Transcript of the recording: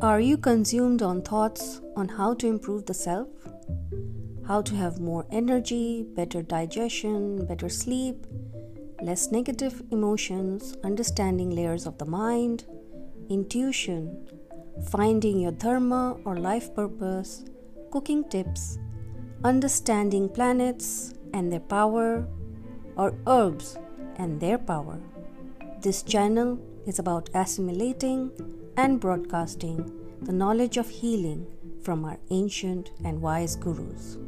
Are you consumed on thoughts on how to improve the self? How to have more energy, better digestion, better sleep, less negative emotions, understanding layers of the mind, intuition, finding your dharma or life purpose, cooking tips, understanding planets and their power, or herbs and their power. This channel is about assimilating and broadcasting the knowledge of healing from our ancient and wise gurus.